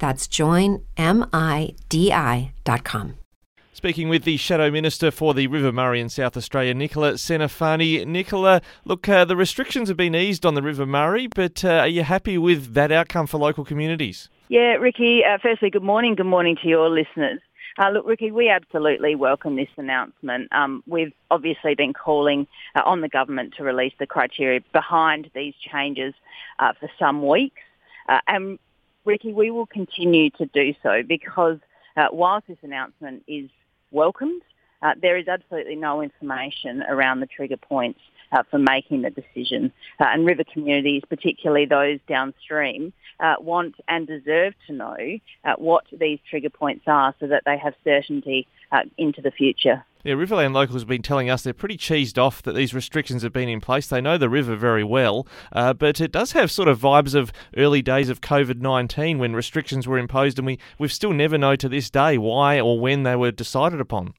That's joinmidi.com. Speaking with the Shadow Minister for the River Murray in South Australia, Nicola Centofanti. Nicola, look, uh, the restrictions have been eased on the River Murray, but uh, are you happy with that outcome for local communities? Yeah, Ricky, uh, firstly, good morning. Good morning to your listeners. Uh, look, Ricky, we absolutely welcome this announcement. Um, we've obviously been calling uh, on the government to release the criteria behind these changes uh, for some weeks. Uh, and Ricky, we will continue to do so because uh, whilst this announcement is welcomed, uh, there is absolutely no information around the trigger points uh, for making the decision. Uh, and river communities, particularly those downstream, uh, want and deserve to know uh, what these trigger points are so that they have certainty uh, into the future. Yeah, Riverland locals have been telling us they're pretty cheesed off that these restrictions have been in place. They know the river very well, uh, but it does have sort of vibes of early days of COVID 19 when restrictions were imposed, and we, we still never know to this day why or when they were decided upon.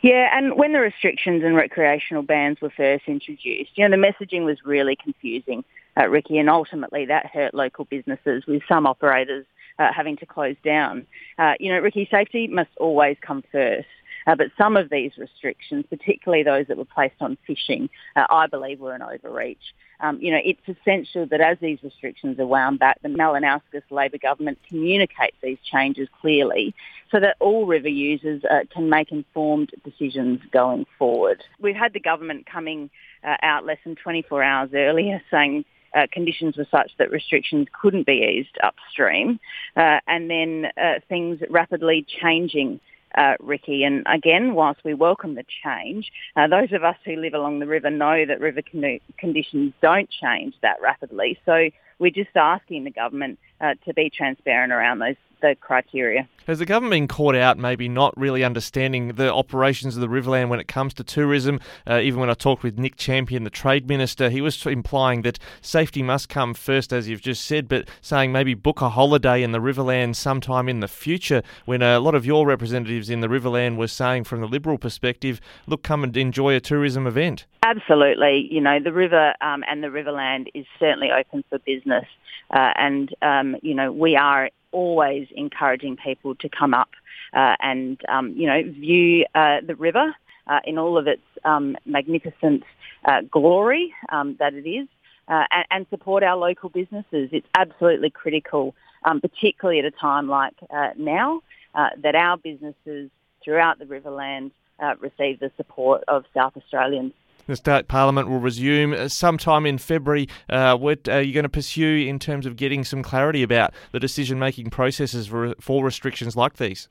Yeah, and when the restrictions and recreational bans were first introduced, you know, the messaging was really confusing, uh, Ricky, and ultimately that hurt local businesses with some operators uh, having to close down. Uh, you know, Ricky, safety must always come first. Uh, but some of these restrictions, particularly those that were placed on fishing, uh, I believe were an overreach. Um, you know, it's essential that as these restrictions are wound back, the Malinauskas Labor government communicates these changes clearly so that all river users uh, can make informed decisions going forward. We've had the government coming uh, out less than 24 hours earlier saying uh, conditions were such that restrictions couldn't be eased upstream, uh, and then uh, things rapidly changing uh, Ricky. And again, whilst we welcome the change, uh, those of us who live along the river know that river con- conditions don't change that rapidly. So we're just asking the government uh, to be transparent around those the criteria. Has the government been caught out maybe not really understanding the operations of the Riverland when it comes to tourism? Uh, even when I talked with Nick Champion, the Trade Minister, he was implying that safety must come first, as you've just said, but saying maybe book a holiday in the Riverland sometime in the future when a lot of your representatives in the Riverland were saying from the Liberal perspective, look, come and enjoy a tourism event. Absolutely. You know, the river um, and the Riverland is certainly open for business. Uh, and, um, you know, we are always encouraging people to come up uh, and, um, you know, view uh, the river uh, in all of its um, magnificent uh, glory um, that it is uh, and, and, support our local businesses. It's absolutely critical, um, particularly at a time like now, that our businesses throughout the Riverland receive the support of South Australians. The state parliament will resume uh, sometime in February. Uh, what are you going to pursue in terms of getting some clarity about the decision making processes for, for restrictions like these?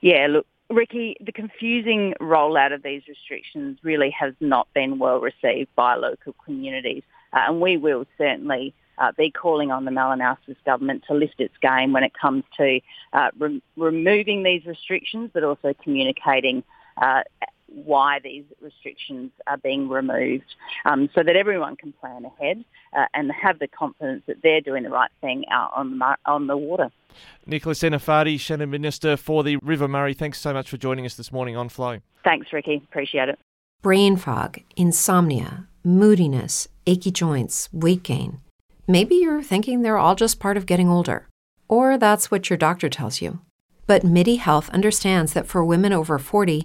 Yeah, look, Ricky, the confusing rollout of these restrictions really has not been well received by local communities, uh, and we will certainly uh, be calling on the Malinauskas government to lift its game when it comes to uh, re- removing these restrictions, but also communicating uh, why these restrictions are being removed um, so that everyone can plan ahead uh, and have the confidence that they're doing the right thing out on the, on the water. Nicholas Centofanti, Shannon Minister for the River Murray, thanks so much for joining us this morning on Flow. Thanks, Ricky. Appreciate it. Brain fog, insomnia, moodiness, achy joints, weight gain. Maybe you're thinking they're all just part of getting older, or that's what your doctor tells you. But MIDI Health understands that for women over 40,